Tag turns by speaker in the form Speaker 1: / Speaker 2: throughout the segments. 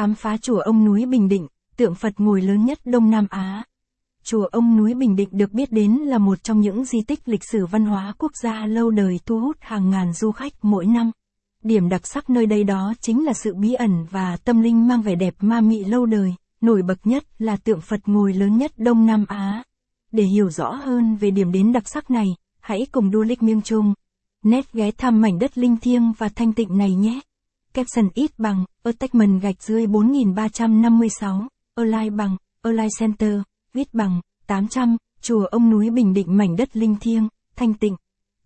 Speaker 1: Khám phá chùa ông núi Bình Định, tượng Phật ngồi lớn nhất Đông Nam Á. Chùa ông núi Bình Định được biết đến là một trong những di tích lịch sử văn hóa quốc gia lâu đời thu hút hàng ngàn du khách mỗi năm. Điểm đặc sắc nơi đây đó chính là sự bí ẩn và tâm linh mang vẻ đẹp ma mị lâu đời, nổi bật nhất là tượng Phật ngồi lớn nhất Đông Nam Á. Để hiểu rõ hơn về điểm đến đặc sắc này, hãy cùng Du Lịch Miêng Trung. Nét ghé thăm mảnh đất linh thiêng và thanh tịnh này nhé. Caption ít bằng, attachment gạch dưới 4356, Align bằng, Align Center, viết bằng, 800, chùa ông núi Bình Định mảnh đất linh thiêng, thanh tịnh.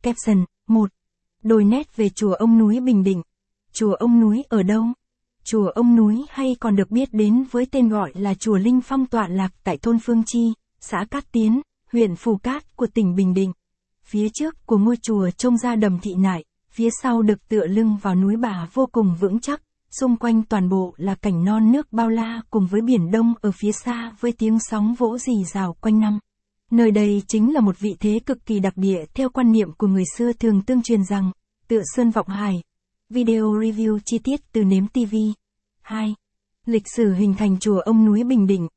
Speaker 1: Caption, 1. Đồi nét về chùa ông núi Bình Định. Chùa ông núi ở đâu? Chùa ông núi hay còn được biết đến với tên gọi là chùa Linh Phong tọa lạc tại thôn Phương Chi, xã Cát Tiến, huyện Phù Cát của tỉnh Bình Định. Phía trước của ngôi chùa trông ra đầm thị nại, phía sau được tựa lưng vào núi bà vô cùng vững chắc, xung quanh toàn bộ là cảnh non nước bao la cùng với biển đông ở phía xa với tiếng sóng vỗ rì rào quanh năm. Nơi đây chính là một vị thế cực kỳ đặc địa theo quan niệm của người xưa thường tương truyền rằng, tựa Sơn Vọng Hải. Video review chi tiết từ Nếm TV. 2. Lịch sử hình thành chùa ông núi Bình Định.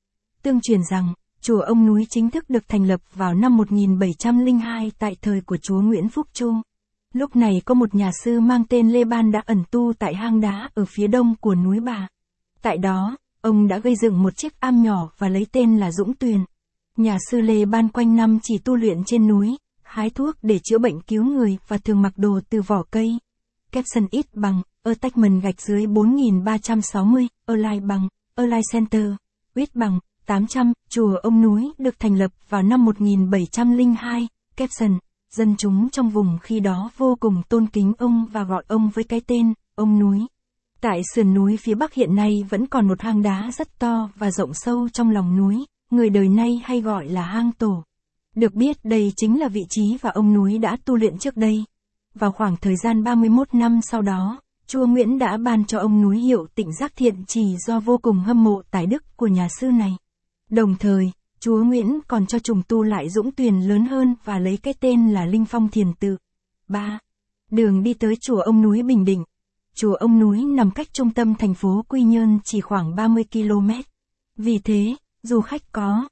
Speaker 1: Tương truyền rằng, chùa ông núi chính thức được thành lập vào năm 1702 tại thời của chúa Nguyễn Phúc trung Lúc này có một nhà sư mang tên Lê Ban đã ẩn tu tại hang đá ở phía đông của núi Bà. Tại đó, ông đã gây dựng một chiếc am nhỏ và lấy tên là Dũng Tuyền. Nhà sư Lê Ban quanh năm chỉ tu luyện trên núi, hái thuốc để chữa bệnh cứu người và thường mặc đồ từ vỏ cây. Capson ít bằng, attachment gạch dưới 4360, Align bằng, Align Center, ít bằng, 800, chùa ông núi được thành lập vào năm 1702, Capson, dân chúng trong vùng khi đó vô cùng tôn kính ông và gọi ông với cái tên, ông núi. Tại sườn núi phía bắc hiện nay vẫn còn một hang đá rất to và rộng sâu trong lòng núi, người đời nay hay gọi là hang tổ. Được biết đây chính là vị trí và ông núi đã tu luyện trước đây. Vào khoảng thời gian 31 năm sau đó, Chúa Nguyễn đã ban cho ông núi hiệu tịnh giác thiện chỉ do vô cùng hâm mộ tài đức của nhà sư này. Đồng thời, Chúa Nguyễn còn cho trùng tu lại dũng tuyền lớn hơn và lấy cái tên là Linh Phong Thiền Tự. 3. Đường đi tới chùa ông núi Bình Định. Chùa ông núi nằm cách trung tâm thành phố Quy Nhơn chỉ khoảng 30 km. Vì thế, du khách có